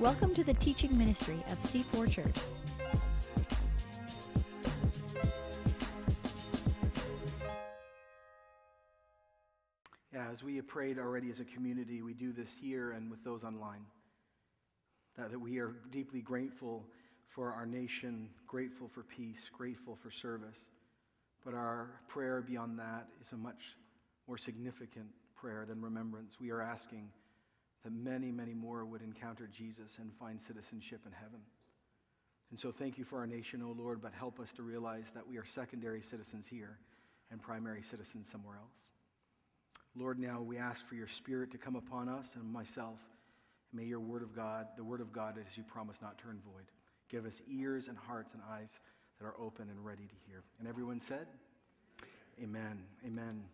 Welcome to the teaching ministry of C4 Church. Yeah, as we have prayed already as a community, we do this here and with those online. That, that we are deeply grateful for our nation, grateful for peace, grateful for service. But our prayer beyond that is a much more significant prayer than remembrance. We are asking that many, many more would encounter Jesus and find citizenship in heaven. And so thank you for our nation, O Lord, but help us to realize that we are secondary citizens here and primary citizens somewhere else. Lord, now we ask for your spirit to come upon us and myself. May your word of God, the word of God, as you promised, not turn void. Give us ears and hearts and eyes that are open and ready to hear. And everyone said, Amen. Amen.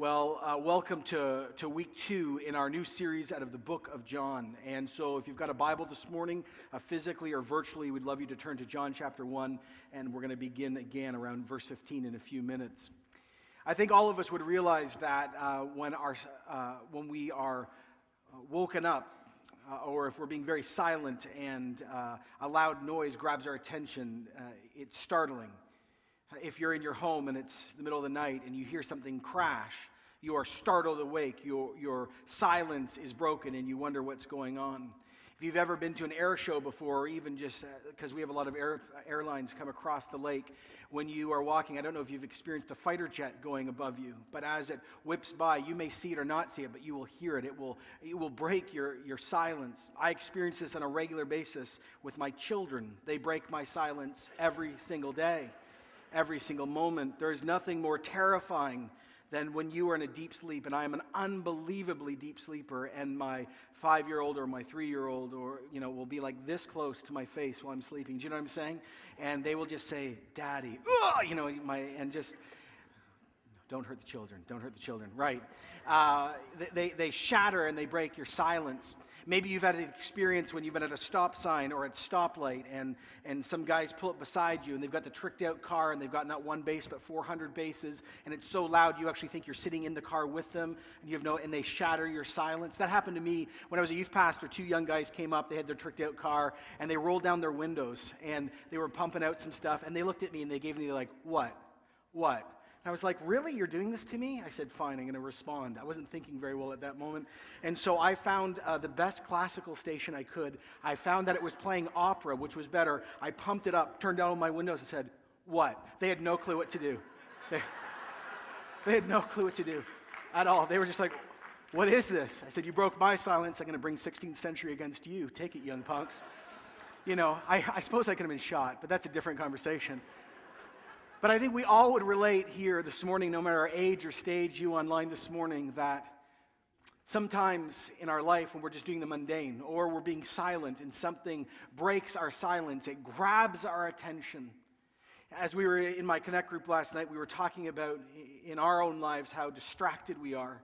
Well, uh, welcome to, to week two in our new series out of the book of John. And so, if you've got a Bible this morning, uh, physically or virtually, we'd love you to turn to John chapter one, and we're going to begin again around verse 15 in a few minutes. I think all of us would realize that uh, when, our, uh, when we are uh, woken up, uh, or if we're being very silent and a loud noise grabs our attention, it's startling. If you're in your home and it's the middle of the night and you hear something crash, you are startled awake. Your, your silence is broken and you wonder what's going on. If you've ever been to an air show before, or even just because uh, we have a lot of air, airlines come across the lake, when you are walking, I don't know if you've experienced a fighter jet going above you, but as it whips by, you may see it or not see it, but you will hear it. It will, it will break your, your silence. I experience this on a regular basis with my children. They break my silence every single day every single moment. There is nothing more terrifying than when you are in a deep sleep, and I am an unbelievably deep sleeper, and my five year old or my three year old or, you know, will be like this close to my face while I'm sleeping. Do you know what I'm saying? And they will just say, Daddy, you know, my, and just, don't hurt the children, don't hurt the children, right. Uh, they, they shatter and they break your silence. Maybe you've had an experience when you've been at a stop sign or at a stoplight and, and some guys pull up beside you and they've got the tricked out car and they've got not one bass but 400 basses and it's so loud you actually think you're sitting in the car with them and you have no and they shatter your silence. That happened to me when I was a youth pastor. Two young guys came up, they had their tricked out car and they rolled down their windows and they were pumping out some stuff and they looked at me and they gave me like, "What? What?" I was like, Really? You're doing this to me? I said, Fine, I'm going to respond. I wasn't thinking very well at that moment. And so I found uh, the best classical station I could. I found that it was playing opera, which was better. I pumped it up, turned down all my windows, and said, What? They had no clue what to do. They, they had no clue what to do at all. They were just like, What is this? I said, You broke my silence. I'm going to bring 16th century against you. Take it, young punks. You know, I, I suppose I could have been shot, but that's a different conversation. But I think we all would relate here this morning, no matter our age or stage, you online this morning, that sometimes in our life when we're just doing the mundane or we're being silent and something breaks our silence, it grabs our attention. As we were in my Connect group last night, we were talking about in our own lives how distracted we are.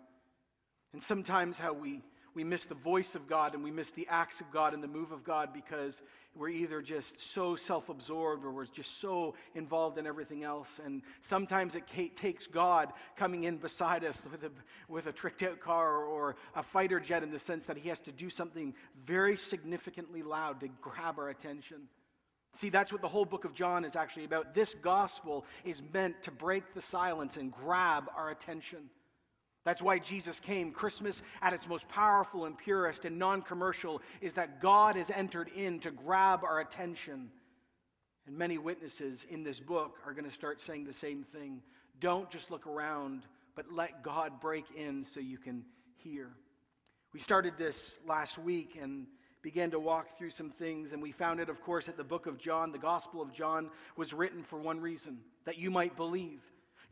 And sometimes how we we miss the voice of God and we miss the acts of God and the move of God because we're either just so self absorbed or we're just so involved in everything else. And sometimes it takes God coming in beside us with a, with a tricked out car or a fighter jet in the sense that he has to do something very significantly loud to grab our attention. See, that's what the whole book of John is actually about. This gospel is meant to break the silence and grab our attention. That's why Jesus came. Christmas, at its most powerful and purest and non commercial, is that God has entered in to grab our attention. And many witnesses in this book are going to start saying the same thing. Don't just look around, but let God break in so you can hear. We started this last week and began to walk through some things, and we found it, of course, that the book of John, the Gospel of John, was written for one reason that you might believe.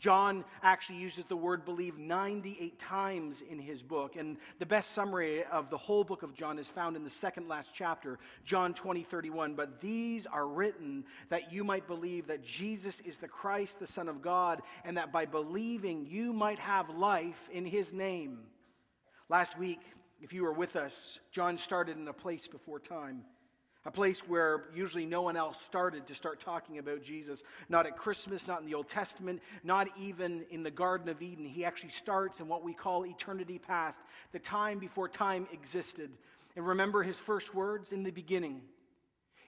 John actually uses the word believe 98 times in his book. And the best summary of the whole book of John is found in the second last chapter, John 20, 31. But these are written that you might believe that Jesus is the Christ, the Son of God, and that by believing you might have life in his name. Last week, if you were with us, John started in a place before time a place where usually no one else started to start talking about Jesus. Not at Christmas, not in the Old Testament, not even in the Garden of Eden. He actually starts in what we call eternity past, the time before time existed. And remember his first words in the beginning.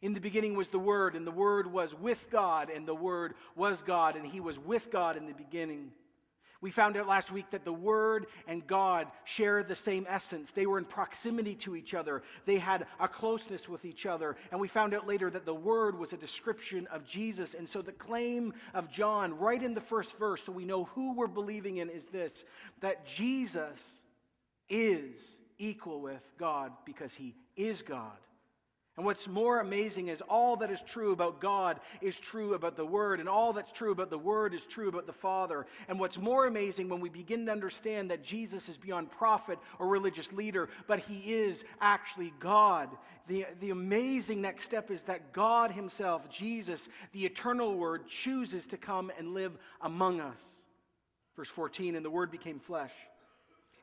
In the beginning was the Word, and the Word was with God, and the Word was God, and he was with God in the beginning. We found out last week that the Word and God share the same essence. They were in proximity to each other, they had a closeness with each other. And we found out later that the Word was a description of Jesus. And so the claim of John, right in the first verse, so we know who we're believing in, is this that Jesus is equal with God because he is God. And what's more amazing is all that is true about God is true about the Word, and all that's true about the Word is true about the Father. And what's more amazing when we begin to understand that Jesus is beyond prophet or religious leader, but he is actually God. The, the amazing next step is that God Himself, Jesus, the eternal Word, chooses to come and live among us. Verse 14, and the Word became flesh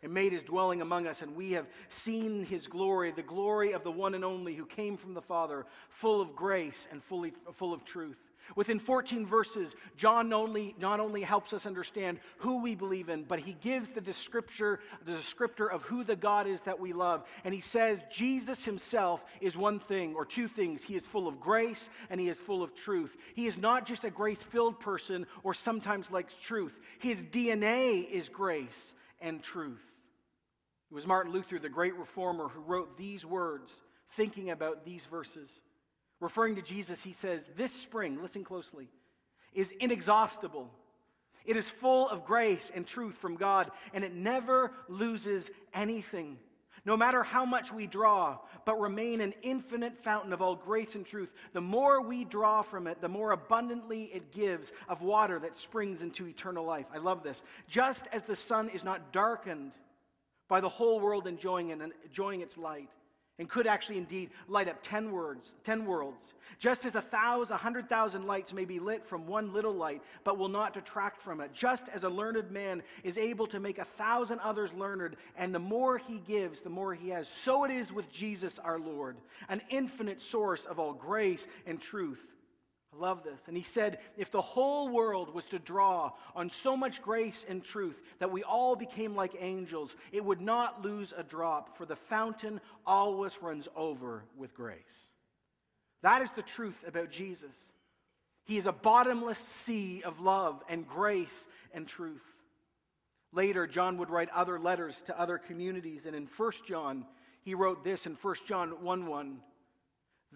and made his dwelling among us, and we have seen his glory, the glory of the one and only who came from the Father, full of grace and fully, full of truth. Within 14 verses, John not only, not only helps us understand who we believe in, but he gives the descriptor, the descriptor of who the God is that we love. And he says Jesus himself is one thing or two things. He is full of grace and he is full of truth. He is not just a grace filled person or sometimes likes truth, his DNA is grace and truth. It was Martin Luther, the great reformer, who wrote these words, thinking about these verses. Referring to Jesus, he says, This spring, listen closely, is inexhaustible. It is full of grace and truth from God, and it never loses anything. No matter how much we draw, but remain an infinite fountain of all grace and truth, the more we draw from it, the more abundantly it gives of water that springs into eternal life. I love this. Just as the sun is not darkened by the whole world enjoying, and enjoying its light and could actually indeed light up 10 words 10 worlds. Just as a thousand a hundred thousand lights may be lit from one little light but will not detract from it. Just as a learned man is able to make a thousand others learned and the more he gives the more he has. So it is with jesus our lord an infinite source of all grace and truth I love this. And he said, if the whole world was to draw on so much grace and truth that we all became like angels, it would not lose a drop, for the fountain always runs over with grace. That is the truth about Jesus. He is a bottomless sea of love and grace and truth. Later, John would write other letters to other communities, and in 1 John, he wrote this in 1 John 1 1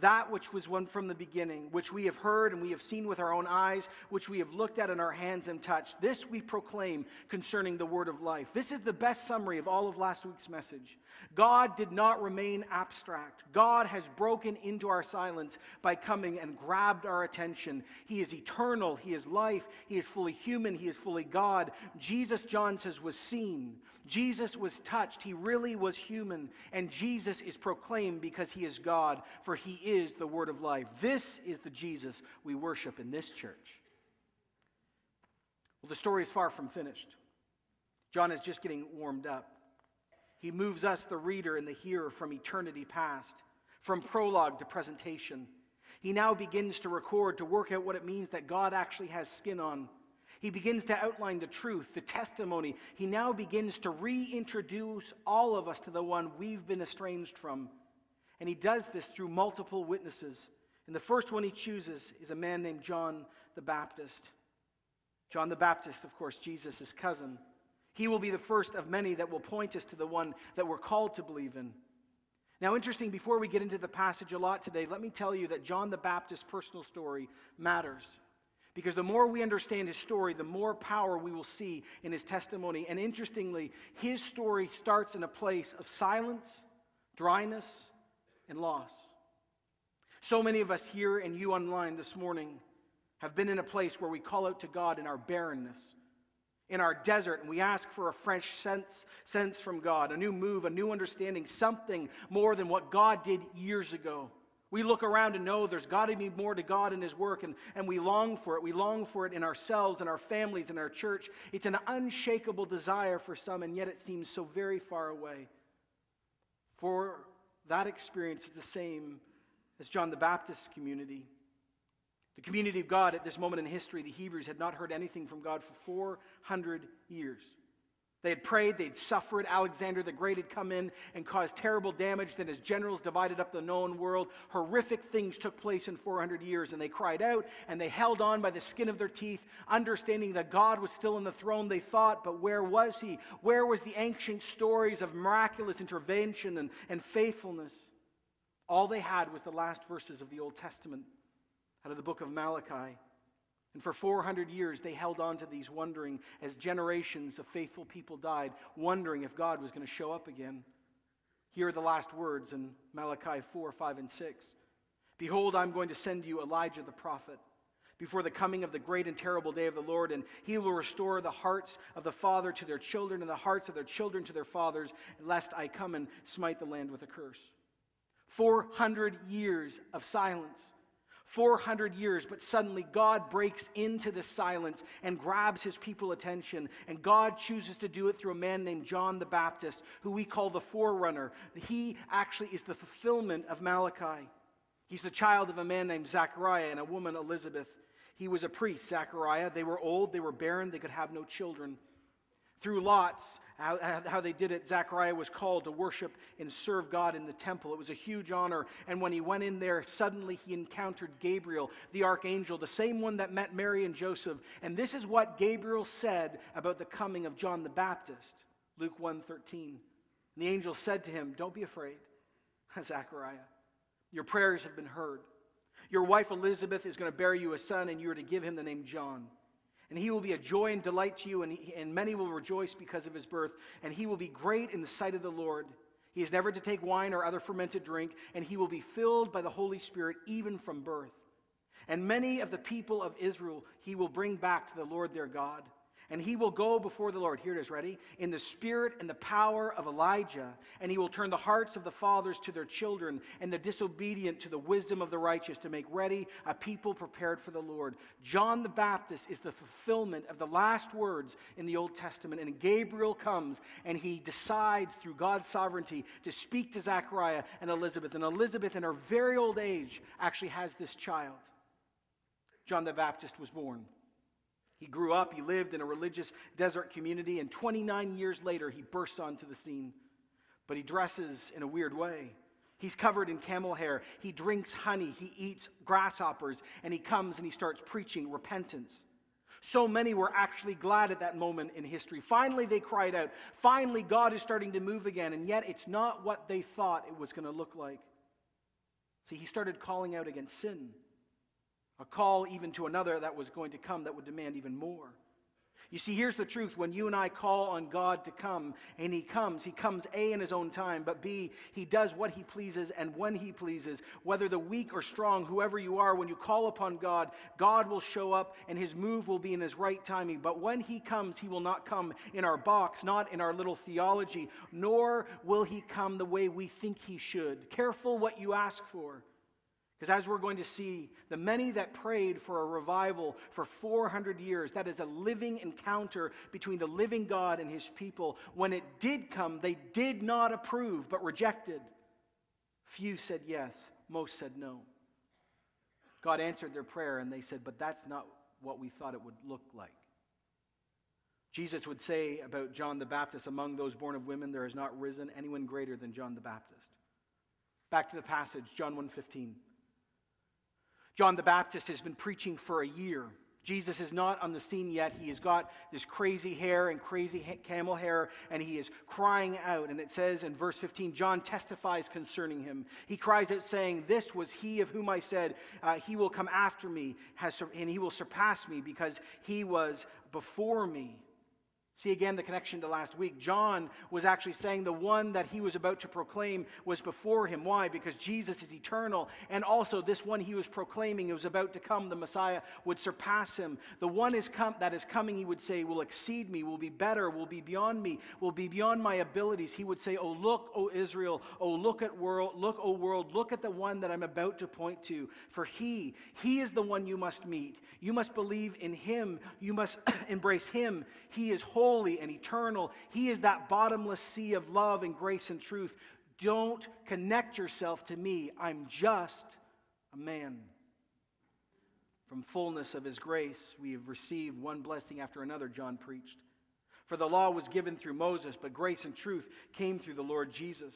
that which was one from the beginning, which we have heard and we have seen with our own eyes, which we have looked at in our hands and touched. This we proclaim concerning the word of life. This is the best summary of all of last week's message. God did not remain abstract. God has broken into our silence by coming and grabbed our attention. He is eternal, He is life, He is fully human, He is fully God. Jesus, John says, was seen. Jesus was touched. He really was human. And Jesus is proclaimed because He is God, for He is the word of life. This is the Jesus we worship in this church. Well, the story is far from finished. John is just getting warmed up. He moves us, the reader and the hearer, from eternity past, from prologue to presentation. He now begins to record, to work out what it means that God actually has skin on. He begins to outline the truth, the testimony. He now begins to reintroduce all of us to the one we've been estranged from. And he does this through multiple witnesses. And the first one he chooses is a man named John the Baptist. John the Baptist, of course, Jesus' cousin. He will be the first of many that will point us to the one that we're called to believe in. Now, interesting, before we get into the passage a lot today, let me tell you that John the Baptist's personal story matters. Because the more we understand his story, the more power we will see in his testimony. And interestingly, his story starts in a place of silence, dryness, and loss. So many of us here and you online this morning have been in a place where we call out to God in our barrenness, in our desert, and we ask for a fresh sense, sense from God, a new move, a new understanding, something more than what God did years ago. We look around and know there's got to be more to God in His work, and, and we long for it. We long for it in ourselves, in our families, in our church. It's an unshakable desire for some, and yet it seems so very far away. For that experience is the same as John the Baptist's community. The community of God at this moment in history, the Hebrews had not heard anything from God for 400 years. They had prayed, they'd suffered. Alexander the Great had come in and caused terrible damage. Then his generals divided up the known world. Horrific things took place in 400 years, and they cried out and they held on by the skin of their teeth, understanding that God was still on the throne, they thought, but where was he? Where was the ancient stories of miraculous intervention and, and faithfulness? All they had was the last verses of the Old Testament out of the book of Malachi. And for 400 years, they held on to these, wondering, as generations of faithful people died, wondering if God was going to show up again. Here are the last words in Malachi 4, 5, and 6. Behold, I'm going to send you Elijah the prophet before the coming of the great and terrible day of the Lord, and he will restore the hearts of the father to their children and the hearts of their children to their fathers, lest I come and smite the land with a curse. 400 years of silence. 400 years, but suddenly God breaks into the silence and grabs his people attention. And God chooses to do it through a man named John the Baptist, who we call the forerunner. He actually is the fulfillment of Malachi. He's the child of a man named Zachariah and a woman, Elizabeth. He was a priest, Zachariah. They were old, they were barren, they could have no children. Through lots, how, how, they did it, Zechariah was called to worship and serve God in the temple. It was a huge honor. And when he went in there, suddenly he encountered Gabriel, the archangel, the same one that met Mary and Joseph. And this is what Gabriel said about the coming of John the Baptist. Luke 1:13. The angel said to him, "Don't be afraid, Zechariah. Your prayers have been heard. Your wife Elizabeth is going to bear you a son, and you are to give him the name John." And he will be a joy and delight to you, and, he, and many will rejoice because of his birth. And he will be great in the sight of the Lord. He is never to take wine or other fermented drink, and he will be filled by the Holy Spirit even from birth. And many of the people of Israel he will bring back to the Lord their God and he will go before the Lord. Here it is, ready? In the spirit and the power of Elijah. And he will turn the hearts of the fathers to their children, and the disobedient to the wisdom of the righteous, to make ready a people prepared for the Lord. John the Baptist is the fulfillment of the last words in the Old Testament. And Gabriel comes and he decides through God's sovereignty to speak to Zechariah and Elizabeth. And Elizabeth, in her very old age, actually has this child. John the Baptist was born. He grew up, he lived in a religious desert community, and 29 years later, he bursts onto the scene. But he dresses in a weird way. He's covered in camel hair. He drinks honey. He eats grasshoppers. And he comes and he starts preaching repentance. So many were actually glad at that moment in history. Finally, they cried out. Finally, God is starting to move again. And yet, it's not what they thought it was going to look like. See, he started calling out against sin a call even to another that was going to come that would demand even more. You see, here's the truth. When you and I call on God to come, and He comes, He comes A, in His own time, but B, He does what He pleases and when He pleases. Whether the weak or strong, whoever you are, when you call upon God, God will show up and His move will be in His right timing. But when He comes, He will not come in our box, not in our little theology, nor will He come the way we think He should. Careful what you ask for. Because as we're going to see, the many that prayed for a revival for 400 years, that is a living encounter between the living God and his people. When it did come, they did not approve, but rejected. Few said yes, most said no. God answered their prayer, and they said, But that's not what we thought it would look like. Jesus would say about John the Baptist, among those born of women, there has not risen anyone greater than John the Baptist. Back to the passage, John 1:15. John the Baptist has been preaching for a year. Jesus is not on the scene yet. He has got this crazy hair and crazy camel hair, and he is crying out. And it says in verse 15, John testifies concerning him. He cries out, saying, This was he of whom I said, uh, He will come after me, has, and he will surpass me, because he was before me. See again the connection to last week. John was actually saying the one that he was about to proclaim was before him. Why? Because Jesus is eternal. And also, this one he was proclaiming, it was about to come, the Messiah, would surpass him. The one is com- that is coming, he would say, will exceed me, will be better, will be beyond me, will be beyond my abilities. He would say, Oh, look, O Israel, oh, look at world, look, O world, look at the one that I'm about to point to. For he, he is the one you must meet. You must believe in him, you must embrace him. He is holy holy and eternal. He is that bottomless sea of love and grace and truth. Don't connect yourself to me. I'm just a man. From fullness of his grace, we have received one blessing after another, John preached. For the law was given through Moses, but grace and truth came through the Lord Jesus.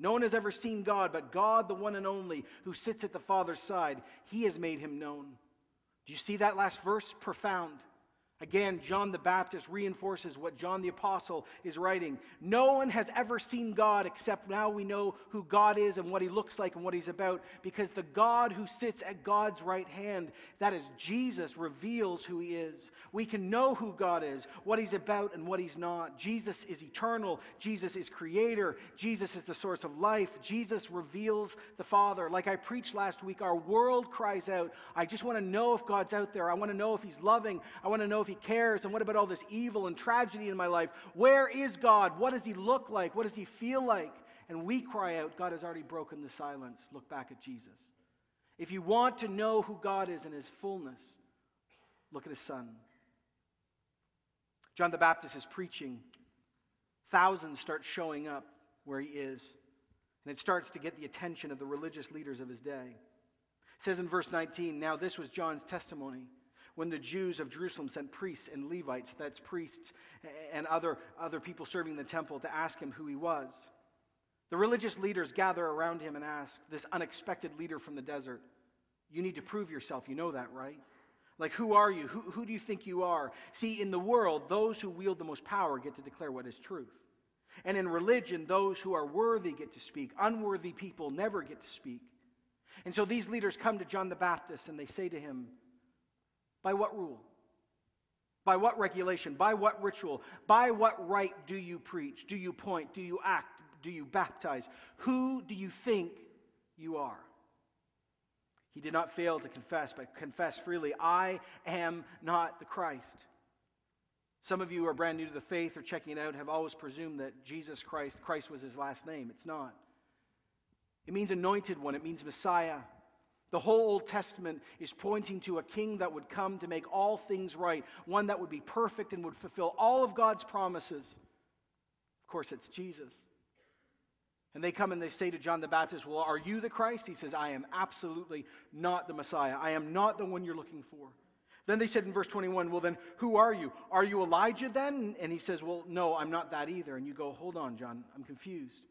No one has ever seen God, but God, the one and only, who sits at the Father's side, he has made him known. Do you see that last verse? Profound. Again, John the Baptist reinforces what John the Apostle is writing. No one has ever seen God except now we know who God is and what he looks like and what he's about because the God who sits at God's right hand, that is Jesus, reveals who he is. We can know who God is, what he's about, and what he's not. Jesus is eternal. Jesus is creator. Jesus is the source of life. Jesus reveals the Father. Like I preached last week, our world cries out, I just want to know if God's out there. I want to know if he's loving. I want to know if he he cares? And what about all this evil and tragedy in my life? Where is God? What does he look like? What does he feel like? And we cry out, God has already broken the silence. Look back at Jesus. If you want to know who God is in his fullness, look at his son. John the Baptist is preaching. Thousands start showing up where he is. And it starts to get the attention of the religious leaders of his day. It says in verse 19, Now this was John's testimony when the Jews of Jerusalem sent priests and Levites, that's priests and other, other people serving the temple, to ask him who he was. The religious leaders gather around him and ask this unexpected leader from the desert, You need to prove yourself. You know that, right? Like, who are you? Who, who do you think you are? See, in the world, those who wield the most power get to declare what is truth. And in religion, those who are worthy get to speak. Unworthy people never get to speak. And so these leaders come to John the Baptist and they say to him, by what rule? By what regulation? By what ritual? By what right do you preach? Do you point? Do you act? Do you baptize? Who do you think you are? He did not fail to confess, but confess freely I am not the Christ. Some of you who are brand new to the faith or checking it out have always presumed that Jesus Christ, Christ was his last name. It's not. It means anointed one, it means Messiah. The whole Old Testament is pointing to a king that would come to make all things right, one that would be perfect and would fulfill all of God's promises. Of course, it's Jesus. And they come and they say to John the Baptist, Well, are you the Christ? He says, I am absolutely not the Messiah. I am not the one you're looking for. Then they said in verse 21, Well, then who are you? Are you Elijah then? And he says, Well, no, I'm not that either. And you go, Hold on, John, I'm confused.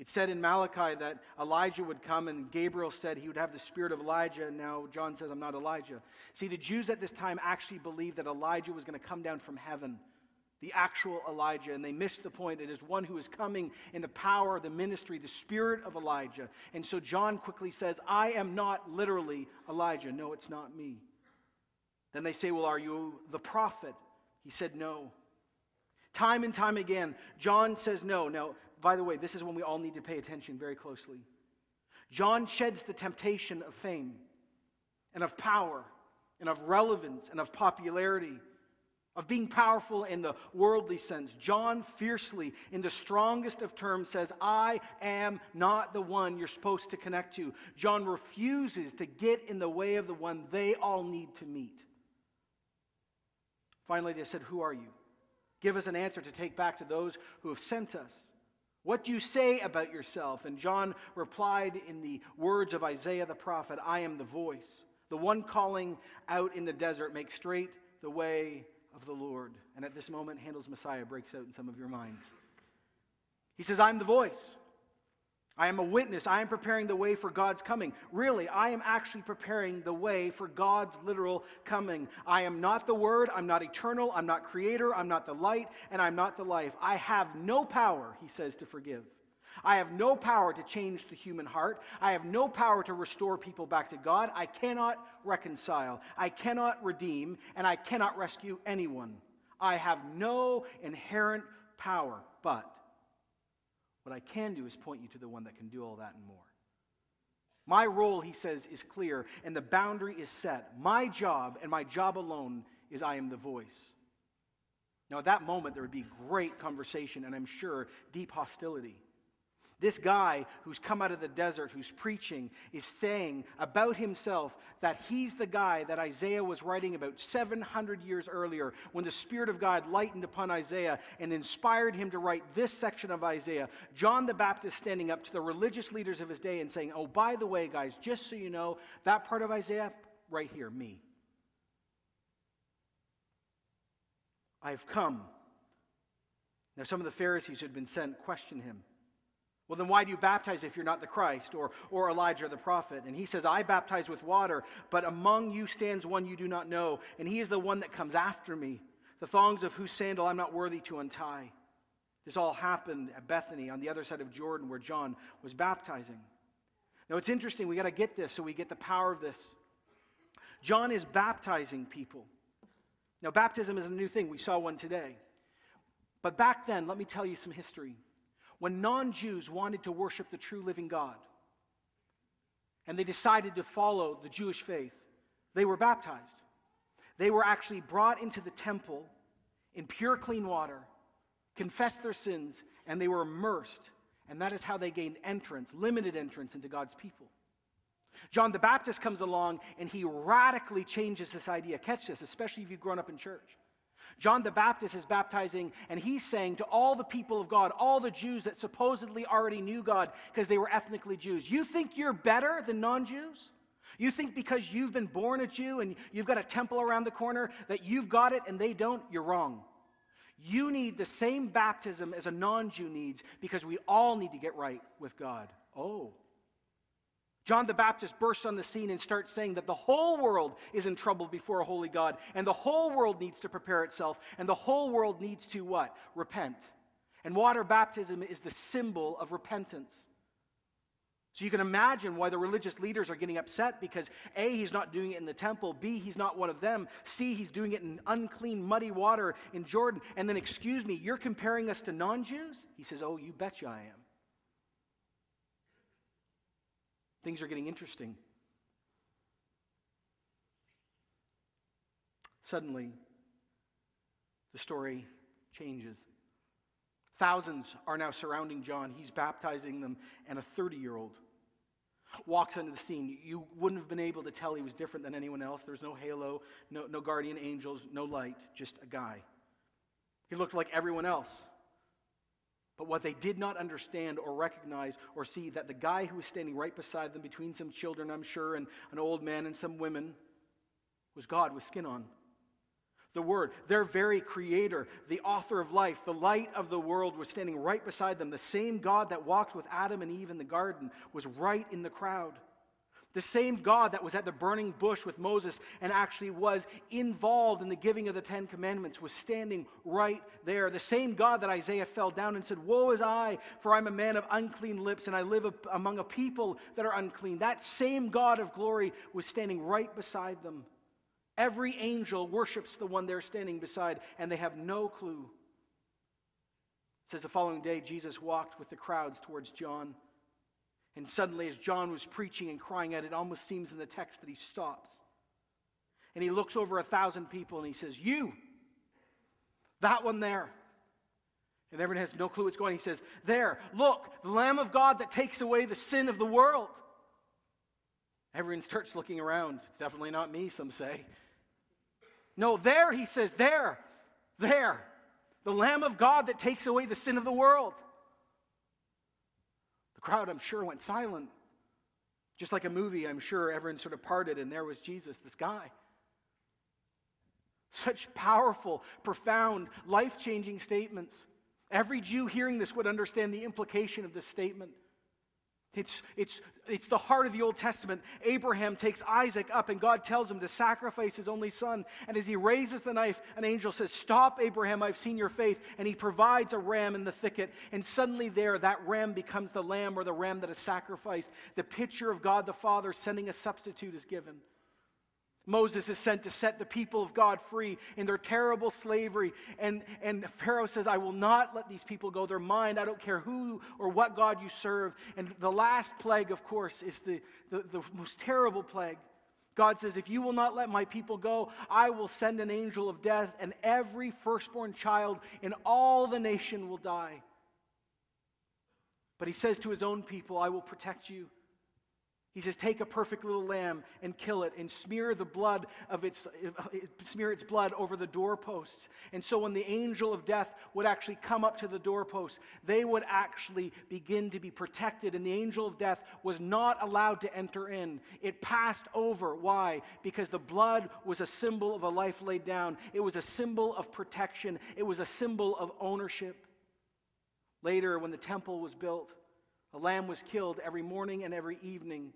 It said in Malachi that Elijah would come, and Gabriel said he would have the spirit of Elijah, and now John says, I'm not Elijah. See, the Jews at this time actually believed that Elijah was going to come down from heaven, the actual Elijah, and they missed the point. It is one who is coming in the power the ministry, the spirit of Elijah. And so John quickly says, I am not literally Elijah. No, it's not me. Then they say, Well, are you the prophet? He said, No. Time and time again, John says no. Now, by the way, this is when we all need to pay attention very closely. John sheds the temptation of fame and of power and of relevance and of popularity, of being powerful in the worldly sense. John fiercely, in the strongest of terms, says, I am not the one you're supposed to connect to. John refuses to get in the way of the one they all need to meet. Finally, they said, Who are you? Give us an answer to take back to those who have sent us. What do you say about yourself? And John replied in the words of Isaiah the prophet I am the voice, the one calling out in the desert, make straight the way of the Lord. And at this moment, Handel's Messiah breaks out in some of your minds. He says, I'm the voice. I am a witness. I am preparing the way for God's coming. Really, I am actually preparing the way for God's literal coming. I am not the Word. I'm not eternal. I'm not creator. I'm not the light. And I'm not the life. I have no power, he says, to forgive. I have no power to change the human heart. I have no power to restore people back to God. I cannot reconcile. I cannot redeem. And I cannot rescue anyone. I have no inherent power. But what I can do is point you to the one that can do all that and more. My role, he says, is clear, and the boundary is set. My job, and my job alone, is I am the voice. Now, at that moment, there would be great conversation, and I'm sure deep hostility. This guy who's come out of the desert, who's preaching, is saying about himself that he's the guy that Isaiah was writing about 700 years earlier when the Spirit of God lightened upon Isaiah and inspired him to write this section of Isaiah. John the Baptist standing up to the religious leaders of his day and saying, Oh, by the way, guys, just so you know, that part of Isaiah, right here, me. I've come Now, some of the Pharisees who had been sent questioned him. Well, then why do you baptize if you're not the Christ or, or Elijah the prophet? And he says, I baptize with water, but among you stands one you do not know, and he is the one that comes after me, the thongs of whose sandal I'm not worthy to untie. This all happened at Bethany on the other side of Jordan where John was baptizing. Now it's interesting, we got to get this so we get the power of this. John is baptizing people. Now, baptism is a new thing. We saw one today. But back then, let me tell you some history when non Jews wanted to worship the true living God and they decided to follow the Jewish faith, they were baptized. They were actually brought into the temple in pure, clean water, confessed their sins, and they were immersed. And that is how they gained entrance, limited entrance into God's people. John the Baptist comes along and he radically changes this idea. Catch this, especially if you've grown up in church. John the Baptist is baptizing, and he's saying to all the people of God, all the Jews that supposedly already knew God because they were ethnically Jews, you think you're better than non Jews? You think because you've been born a Jew and you've got a temple around the corner that you've got it and they don't? You're wrong. You need the same baptism as a non Jew needs because we all need to get right with God. Oh, John the Baptist bursts on the scene and starts saying that the whole world is in trouble before a holy God, and the whole world needs to prepare itself, and the whole world needs to what? Repent. And water baptism is the symbol of repentance. So you can imagine why the religious leaders are getting upset because A, he's not doing it in the temple, B, he's not one of them, C, he's doing it in unclean, muddy water in Jordan, and then, excuse me, you're comparing us to non Jews? He says, Oh, you betcha I am. Things are getting interesting. Suddenly, the story changes. Thousands are now surrounding John. He's baptizing them, and a 30 year old walks into the scene. You wouldn't have been able to tell he was different than anyone else. There was no halo, no, no guardian angels, no light, just a guy. He looked like everyone else. But what they did not understand or recognize or see that the guy who was standing right beside them, between some children, I'm sure, and an old man and some women, was God with skin on. The Word, their very creator, the author of life, the light of the world, was standing right beside them. The same God that walked with Adam and Eve in the garden was right in the crowd. The same God that was at the burning bush with Moses and actually was involved in the giving of the Ten Commandments was standing right there. The same God that Isaiah fell down and said, Woe is I, for I'm a man of unclean lips and I live among a people that are unclean. That same God of glory was standing right beside them. Every angel worships the one they're standing beside, and they have no clue. It says the following day, Jesus walked with the crowds towards John. And suddenly, as John was preaching and crying out, it almost seems in the text that he stops. And he looks over a thousand people and he says, You, that one there. And everyone has no clue what's going on. He says, There, look, the Lamb of God that takes away the sin of the world. Everyone starts looking around. It's definitely not me, some say. No, there, he says, there, there, the Lamb of God that takes away the sin of the world. The crowd, I'm sure, went silent. Just like a movie, I'm sure everyone sort of parted, and there was Jesus, this guy. Such powerful, profound, life changing statements. Every Jew hearing this would understand the implication of this statement. It's, it's, it's the heart of the Old Testament. Abraham takes Isaac up, and God tells him to sacrifice his only son. And as he raises the knife, an angel says, Stop, Abraham, I've seen your faith. And he provides a ram in the thicket. And suddenly, there, that ram becomes the lamb or the ram that is sacrificed. The picture of God the Father sending a substitute is given. Moses is sent to set the people of God free in their terrible slavery. And, and Pharaoh says, I will not let these people go. They're mine. I don't care who or what God you serve. And the last plague, of course, is the, the, the most terrible plague. God says, If you will not let my people go, I will send an angel of death, and every firstborn child in all the nation will die. But he says to his own people, I will protect you. He says, Take a perfect little lamb and kill it and smear the blood of its, smear its blood over the doorposts. And so when the angel of death would actually come up to the doorposts, they would actually begin to be protected. And the angel of death was not allowed to enter in. It passed over. Why? Because the blood was a symbol of a life laid down, it was a symbol of protection, it was a symbol of ownership. Later, when the temple was built, a lamb was killed every morning and every evening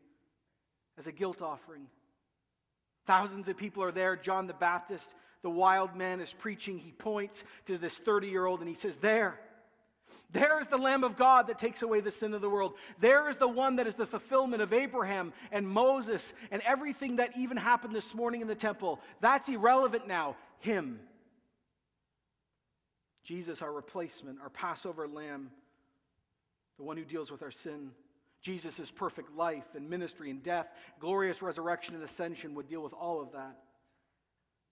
as a guilt offering. Thousands of people are there. John the Baptist, the wild man, is preaching. He points to this 30 year old and he says, There, there is the Lamb of God that takes away the sin of the world. There is the one that is the fulfillment of Abraham and Moses and everything that even happened this morning in the temple. That's irrelevant now. Him. Jesus, our replacement, our Passover lamb, the one who deals with our sin. Jesus' perfect life and ministry and death, glorious resurrection and ascension would deal with all of that.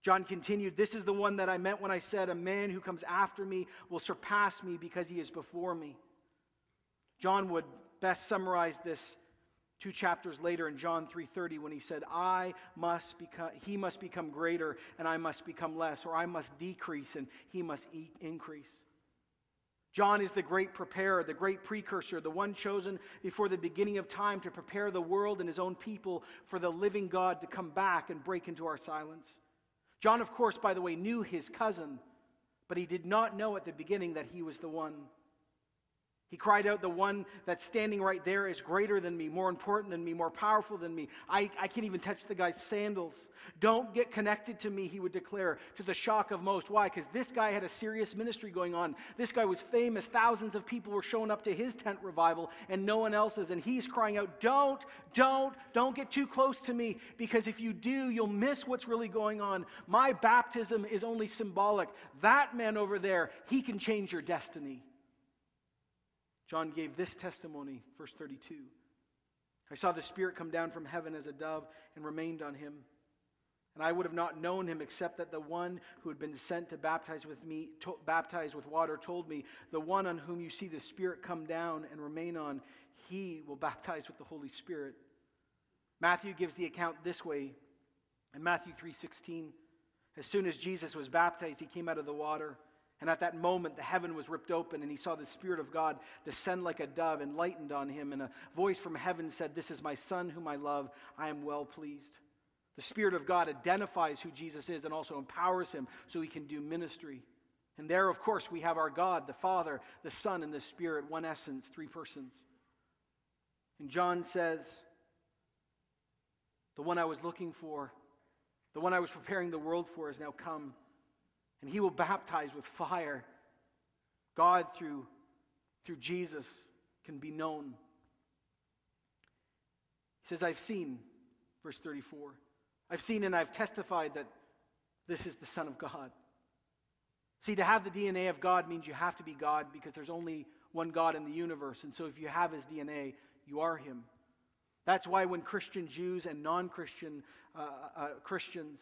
John continued, This is the one that I meant when I said, A man who comes after me will surpass me because he is before me. John would best summarize this two chapters later in John 3:30 when he said, "I must become he must become greater and I must become less or I must decrease and he must increase." John is the great preparer, the great precursor, the one chosen before the beginning of time to prepare the world and his own people for the living God to come back and break into our silence. John, of course, by the way, knew his cousin, but he did not know at the beginning that he was the one. He cried out, The one that's standing right there is greater than me, more important than me, more powerful than me. I, I can't even touch the guy's sandals. Don't get connected to me, he would declare, to the shock of most. Why? Because this guy had a serious ministry going on. This guy was famous. Thousands of people were showing up to his tent revival, and no one else's. And he's crying out, Don't, don't, don't get too close to me, because if you do, you'll miss what's really going on. My baptism is only symbolic. That man over there, he can change your destiny. John gave this testimony, verse 32. I saw the Spirit come down from heaven as a dove and remained on him. And I would have not known him except that the one who had been sent to baptize with me, to, baptize with water, told me, The one on whom you see the Spirit come down and remain on, he will baptize with the Holy Spirit. Matthew gives the account this way in Matthew 3:16. As soon as Jesus was baptized, he came out of the water. And at that moment, the heaven was ripped open, and he saw the Spirit of God descend like a dove and lightened on him. And a voice from heaven said, This is my Son whom I love. I am well pleased. The Spirit of God identifies who Jesus is and also empowers him so he can do ministry. And there, of course, we have our God, the Father, the Son, and the Spirit, one essence, three persons. And John says, The one I was looking for, the one I was preparing the world for, has now come and he will baptize with fire. God, through, through Jesus, can be known. He says, I've seen, verse 34, I've seen and I've testified that this is the Son of God. See, to have the DNA of God means you have to be God because there's only one God in the universe. And so if you have his DNA, you are him. That's why when Christian Jews and non Christian uh, uh, Christians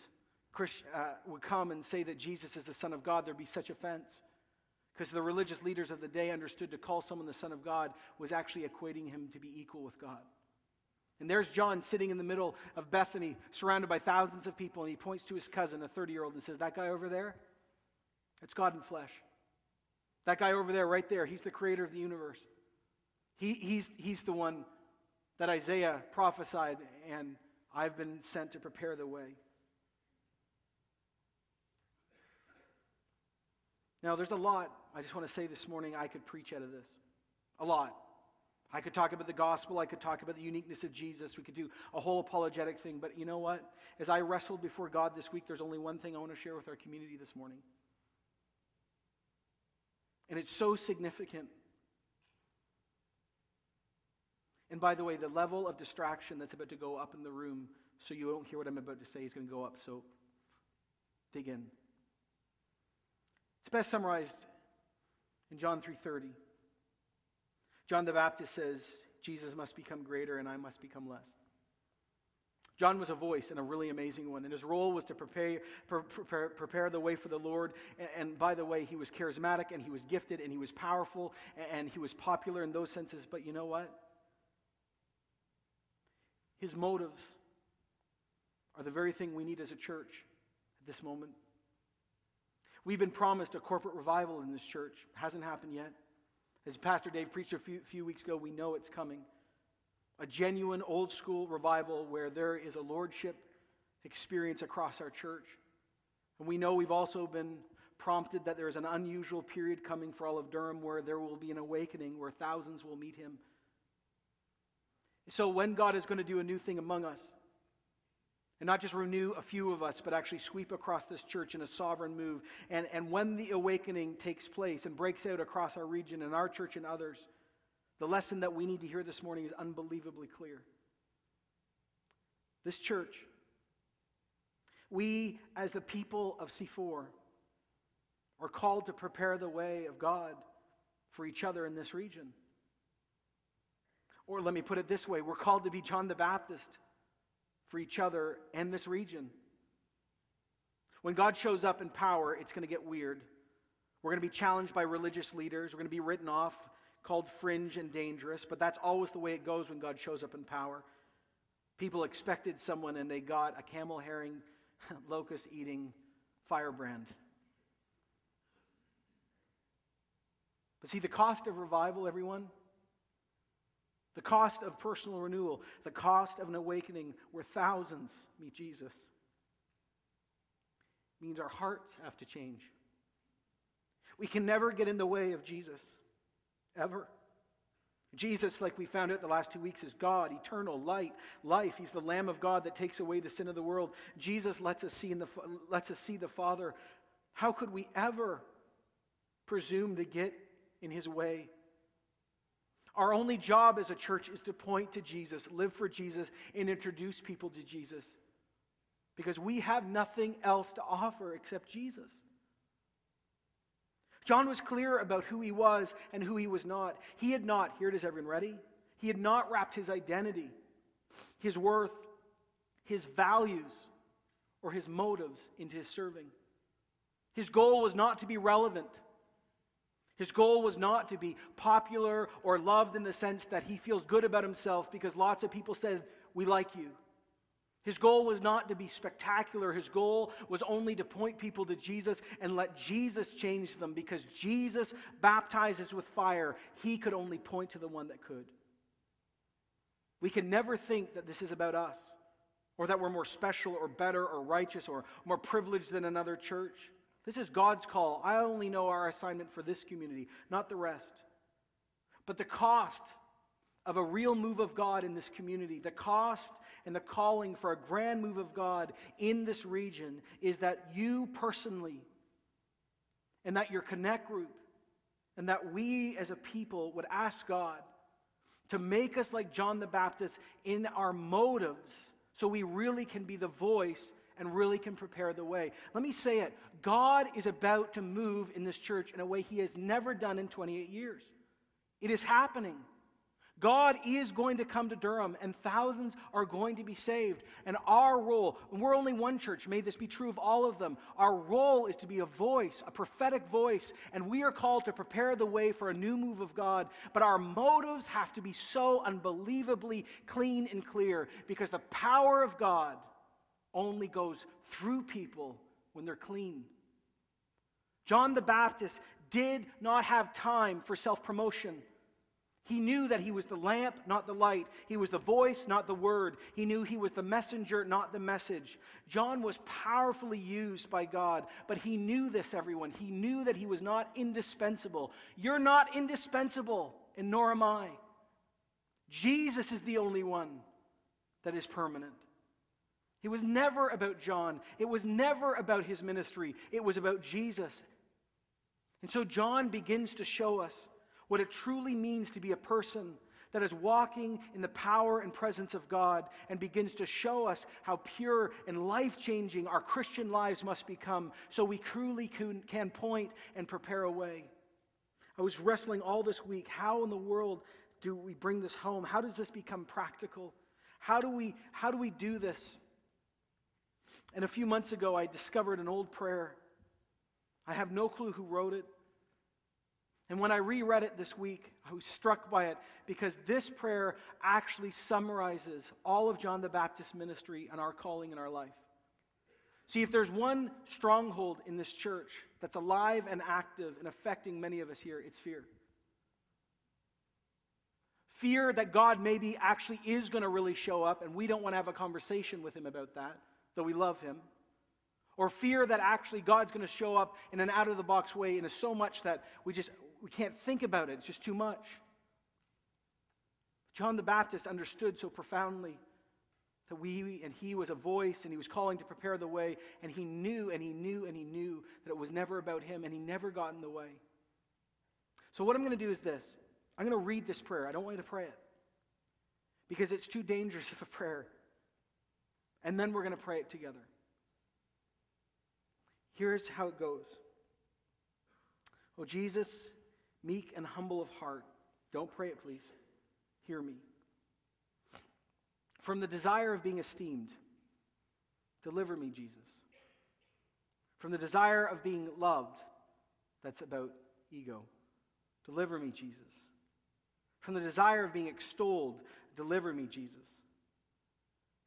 Christ, uh, would come and say that Jesus is the Son of God, there'd be such offense. Because the religious leaders of the day understood to call someone the Son of God was actually equating him to be equal with God. And there's John sitting in the middle of Bethany, surrounded by thousands of people, and he points to his cousin, a 30 year old, and says, That guy over there, it's God in flesh. That guy over there, right there, he's the creator of the universe. He, he's, he's the one that Isaiah prophesied, and I've been sent to prepare the way. Now, there's a lot I just want to say this morning I could preach out of this. A lot. I could talk about the gospel. I could talk about the uniqueness of Jesus. We could do a whole apologetic thing. But you know what? As I wrestled before God this week, there's only one thing I want to share with our community this morning. And it's so significant. And by the way, the level of distraction that's about to go up in the room, so you don't hear what I'm about to say, is going to go up. So dig in. It's best summarized in John 3:30. John the Baptist says, Jesus must become greater and I must become less. John was a voice and a really amazing one, and his role was to prepare, prepare, prepare the way for the Lord. And, and, by the way, he was charismatic and he was gifted and he was powerful and he was popular in those senses. But you know what? His motives are the very thing we need as a church at this moment. We've been promised a corporate revival in this church. Hasn't happened yet. As Pastor Dave preached a few, few weeks ago, we know it's coming. A genuine old school revival where there is a lordship experience across our church. And we know we've also been prompted that there is an unusual period coming for all of Durham where there will be an awakening, where thousands will meet him. So, when God is going to do a new thing among us, and not just renew a few of us, but actually sweep across this church in a sovereign move, and, and when the awakening takes place and breaks out across our region and our church and others, the lesson that we need to hear this morning is unbelievably clear. This church, we as the people of C4, are called to prepare the way of God for each other in this region. Or let me put it this way we're called to be John the Baptist for each other and this region. When God shows up in power, it's going to get weird. We're going to be challenged by religious leaders. We're going to be written off, called fringe and dangerous, but that's always the way it goes when God shows up in power. People expected someone and they got a camel herring, locust eating firebrand. But see, the cost of revival, everyone, the cost of personal renewal, the cost of an awakening where thousands meet Jesus, means our hearts have to change. We can never get in the way of Jesus, ever. Jesus, like we found out the last two weeks, is God, eternal light, life. He's the Lamb of God that takes away the sin of the world. Jesus lets us see, in the, lets us see the Father. How could we ever presume to get in his way. Our only job as a church is to point to Jesus, live for Jesus, and introduce people to Jesus. Because we have nothing else to offer except Jesus. John was clear about who he was and who he was not. He had not, here it is, everyone ready? He had not wrapped his identity, his worth, his values, or his motives into his serving. His goal was not to be relevant. His goal was not to be popular or loved in the sense that he feels good about himself because lots of people said, We like you. His goal was not to be spectacular. His goal was only to point people to Jesus and let Jesus change them because Jesus baptizes with fire. He could only point to the one that could. We can never think that this is about us or that we're more special or better or righteous or more privileged than another church. This is God's call. I only know our assignment for this community, not the rest. But the cost of a real move of God in this community, the cost and the calling for a grand move of God in this region is that you personally, and that your connect group, and that we as a people would ask God to make us like John the Baptist in our motives so we really can be the voice and really can prepare the way. Let me say it God is about to move in this church in a way he has never done in 28 years. It is happening. God is going to come to Durham, and thousands are going to be saved. And our role, and we're only one church, may this be true of all of them, our role is to be a voice, a prophetic voice, and we are called to prepare the way for a new move of God. But our motives have to be so unbelievably clean and clear because the power of God only goes through people when they're clean. John the Baptist did not have time for self promotion. He knew that he was the lamp, not the light. He was the voice, not the word. He knew he was the messenger, not the message. John was powerfully used by God, but he knew this, everyone. He knew that he was not indispensable. You're not indispensable, and nor am I. Jesus is the only one that is permanent. It was never about John. It was never about his ministry. It was about Jesus. And so John begins to show us what it truly means to be a person that is walking in the power and presence of God and begins to show us how pure and life changing our Christian lives must become so we truly can point and prepare a way. I was wrestling all this week. How in the world do we bring this home? How does this become practical? How do we, how do, we do this? And a few months ago, I discovered an old prayer. I have no clue who wrote it. And when I reread it this week, I was struck by it because this prayer actually summarizes all of John the Baptist's ministry and our calling in our life. See, if there's one stronghold in this church that's alive and active and affecting many of us here, it's fear. Fear that God maybe actually is going to really show up, and we don't want to have a conversation with him about that though we love him. Or fear that actually God's going to show up in an out of the box way in a so much that we just we can't think about it. It's just too much. John the Baptist understood so profoundly that we and he was a voice and he was calling to prepare the way and he knew and he knew and he knew that it was never about him and he never got in the way. So what I'm going to do is this. I'm going to read this prayer. I don't want you to pray it. Because it's too dangerous of a prayer. And then we're going to pray it together. Here's how it goes. Oh Jesus, meek and humble of heart. Don't pray it, please. Hear me. From the desire of being esteemed, deliver me, Jesus. From the desire of being loved, that's about ego, deliver me, Jesus. From the desire of being extolled, deliver me, Jesus.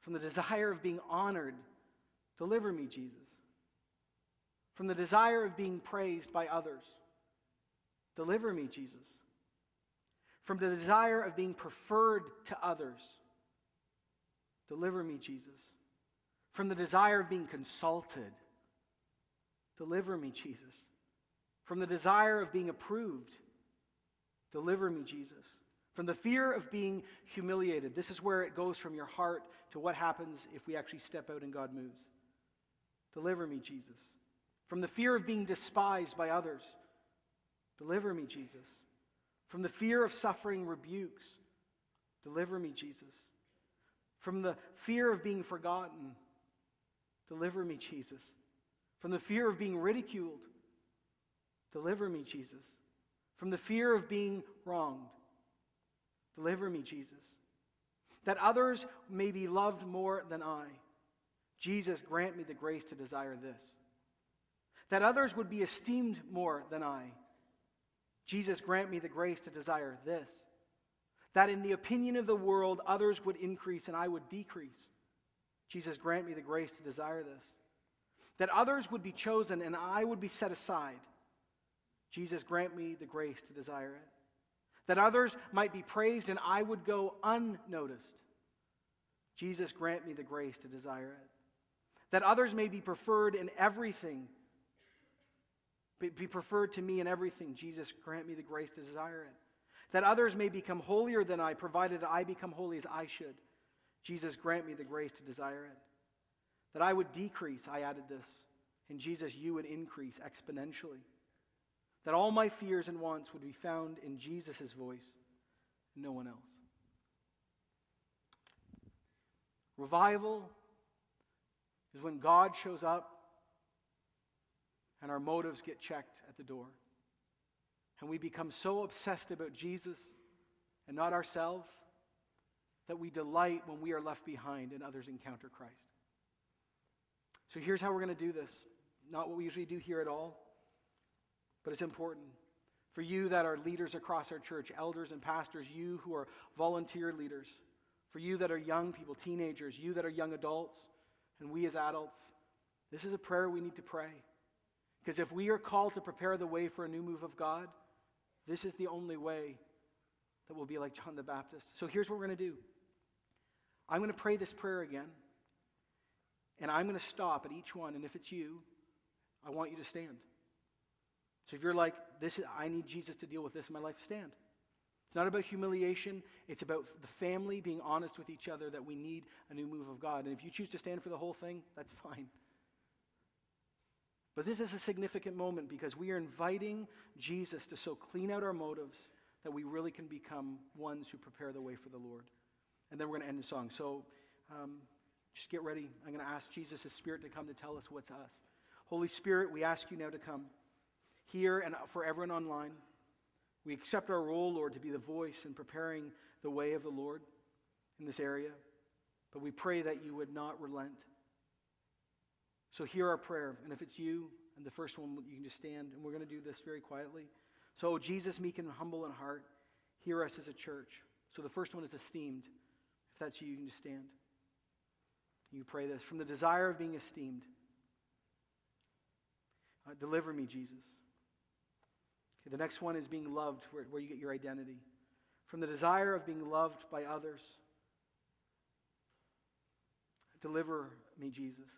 From the desire of being honored, deliver me, Jesus. From the desire of being praised by others, deliver me, Jesus. From the desire of being preferred to others, Deliver me, Jesus. From the desire of being consulted. Deliver me, Jesus. From the desire of being approved. Deliver me, Jesus. From the fear of being humiliated. This is where it goes from your heart to what happens if we actually step out and God moves. Deliver me, Jesus. From the fear of being despised by others. Deliver me, Jesus. From the fear of suffering rebukes. Deliver me, Jesus from the fear of being forgotten. Deliver me, Jesus. From the fear of being ridiculed. Deliver me, Jesus. From the fear of being wronged. Deliver me, Jesus. That others may be loved more than I. Jesus, grant me the grace to desire this. That others would be esteemed more than I. Jesus, grant me the grace to desire this that in the opinion of the world, others would increase and I would decrease. Jesus, grant me the grace to desire this. That others would be chosen and I would be set aside. Jesus, grant me the grace to desire it. That others might be praised and I would go unnoticed. Jesus, grant me the grace to desire it. That others may be preferred in everything, be preferred to me in everything. Jesus, grant me the grace to desire it that others may become holier than I, provided I become holy as I should. Jesus, grant me the grace to desire it. That I would decrease, I added this, and Jesus, you would increase exponentially. That all my fears and wants would be found in Jesus' voice, no one else. Revival is when God shows up and our motives get checked at the door and we become so obsessed about Jesus and not ourselves that we delight when we are left behind and others encounter Christ. So here's how we're going to do this. Not what we usually do here at all, but it's important. For you that are leaders across our church, elders and pastors, you who are volunteer leaders, for you that are young people, teenagers, you that are young adults, and we as adults, this is a prayer we need to pray. Because if we are called to prepare the way for a new move of God, this is the only way that we'll be like John the Baptist. So here's what we're going to do I'm going to pray this prayer again, and I'm going to stop at each one. And if it's you, I want you to stand. So if you're like, this, I need Jesus to deal with this in my life, stand. It's not about humiliation. It's about the family being honest with each other that we need a new move of God. And if you choose to stand for the whole thing, that's fine. But this is a significant moment because we are inviting Jesus to so clean out our motives that we really can become ones who prepare the way for the Lord. And then we're going to end the song. So um, just get ready. I'm going to ask Jesus' Spirit to come to tell us what's us. Holy Spirit, we ask you now to come here and for everyone online. We accept our role, Lord, to be the voice in preparing the way of the Lord in this area. But we pray that you would not relent. So hear our prayer. And if it's you, and the first one, you can just stand, and we're going to do this very quietly. So, Jesus, meek and humble in heart, hear us as a church. So the first one is esteemed. If that's you, you can just stand. You pray this. From the desire of being esteemed, uh, deliver me, Jesus. Okay, the next one is being loved, where, where you get your identity. From the desire of being loved by others, deliver me, Jesus.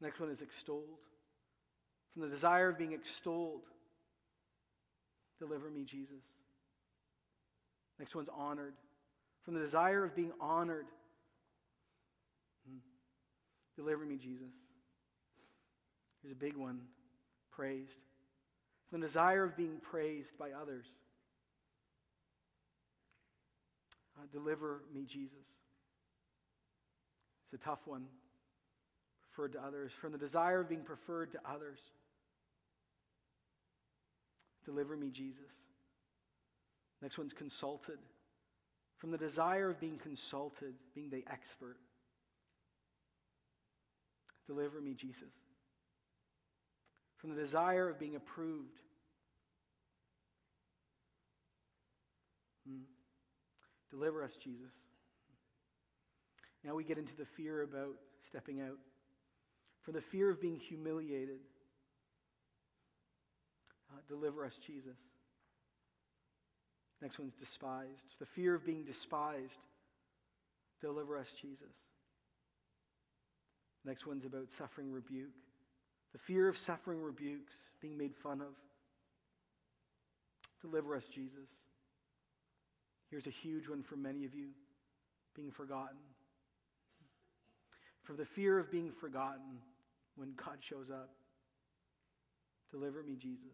Next one is extolled. From the desire of being extolled, deliver me, Jesus. Next one's honored. From the desire of being honored, hmm, deliver me, Jesus. Here's a big one praised. The desire of being praised by others, uh, deliver me, Jesus. It's a tough one. Preferred to others. From the desire of being preferred to others, deliver me, Jesus. Next one's consulted. From the desire of being consulted, being the expert, deliver me, Jesus. From the desire of being approved, hmm. deliver us, Jesus. Now we get into the fear about stepping out. From the fear of being humiliated, uh, deliver us, Jesus. Next one's despised. The fear of being despised. Deliver us, Jesus. Next one's about suffering rebuke. The fear of suffering rebukes, being made fun of. Deliver us, Jesus. Here's a huge one for many of you being forgotten. For the fear of being forgotten when God shows up. Deliver me, Jesus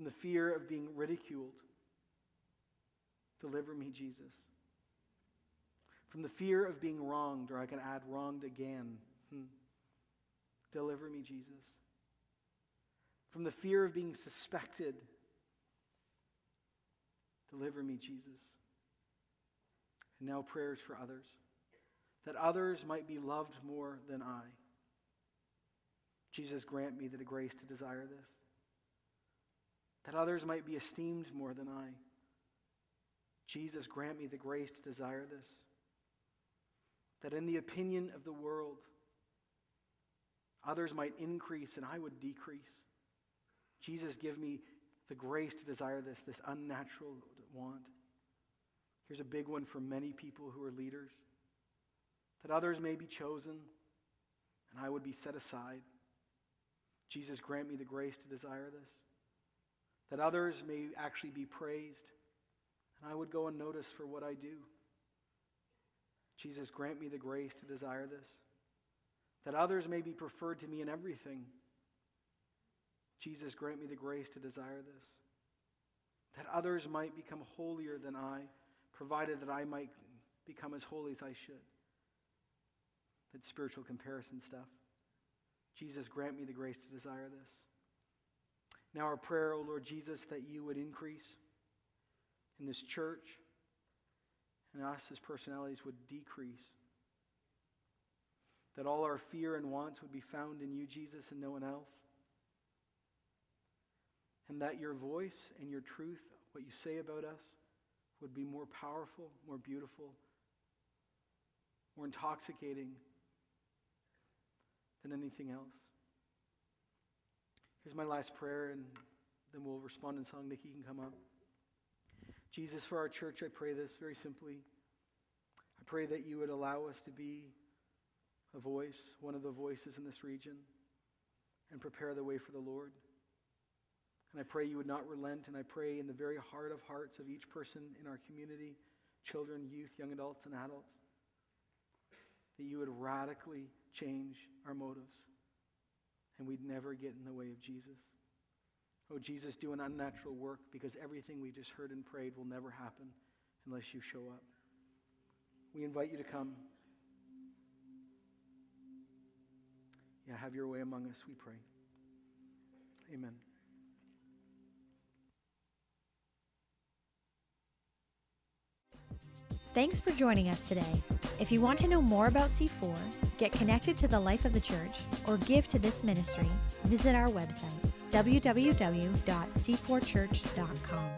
from the fear of being ridiculed. Deliver me, Jesus. From the fear of being wronged, or I can add wronged again. Hmm. Deliver me, Jesus. From the fear of being suspected. Deliver me, Jesus. And now prayers for others, that others might be loved more than I. Jesus, grant me the grace to desire this that others might be esteemed more than I. Jesus, grant me the grace to desire this. That in the opinion of the world, others might increase and I would decrease. Jesus, give me the grace to desire this, this unnatural want. Here's a big one for many people who are leaders that others may be chosen and I would be set aside. Jesus, grant me the grace to desire this that others may actually be praised, and I would go unnoticed for what I do. Jesus, grant me the grace to desire this, that others may be preferred to me in everything. Jesus, grant me the grace to desire this, that others might become holier than I, provided that I might become as holy as I should. That spiritual comparison stuff. Jesus, grant me the grace to desire this. Now, our prayer, O Lord Jesus, that you would increase in this church and us as personalities would decrease. That all our fear and wants would be found in you, Jesus, and no one else. And that your voice and your truth, what you say about us, would be more powerful, more beautiful, more intoxicating than anything else. Here's my last prayer, and then we'll respond in song. Nikki can come up. Jesus, for our church, I pray this very simply. I pray that you would allow us to be a voice, one of the voices in this region, and prepare the way for the Lord. And I pray you would not relent, and I pray in the very heart of hearts of each person in our community children, youth, young adults, and adults that you would radically change our motives and we'd never get in the way of Jesus. Oh, Jesus, do an unnatural work because everything we just heard and prayed will never happen unless you show up. We invite you to come. Yeah, have your way among us, we pray. Amen. Thanks for joining us today. If you want to know more about C4, get connected to the life of the church, or give to this ministry, visit our website, www.c4church.com.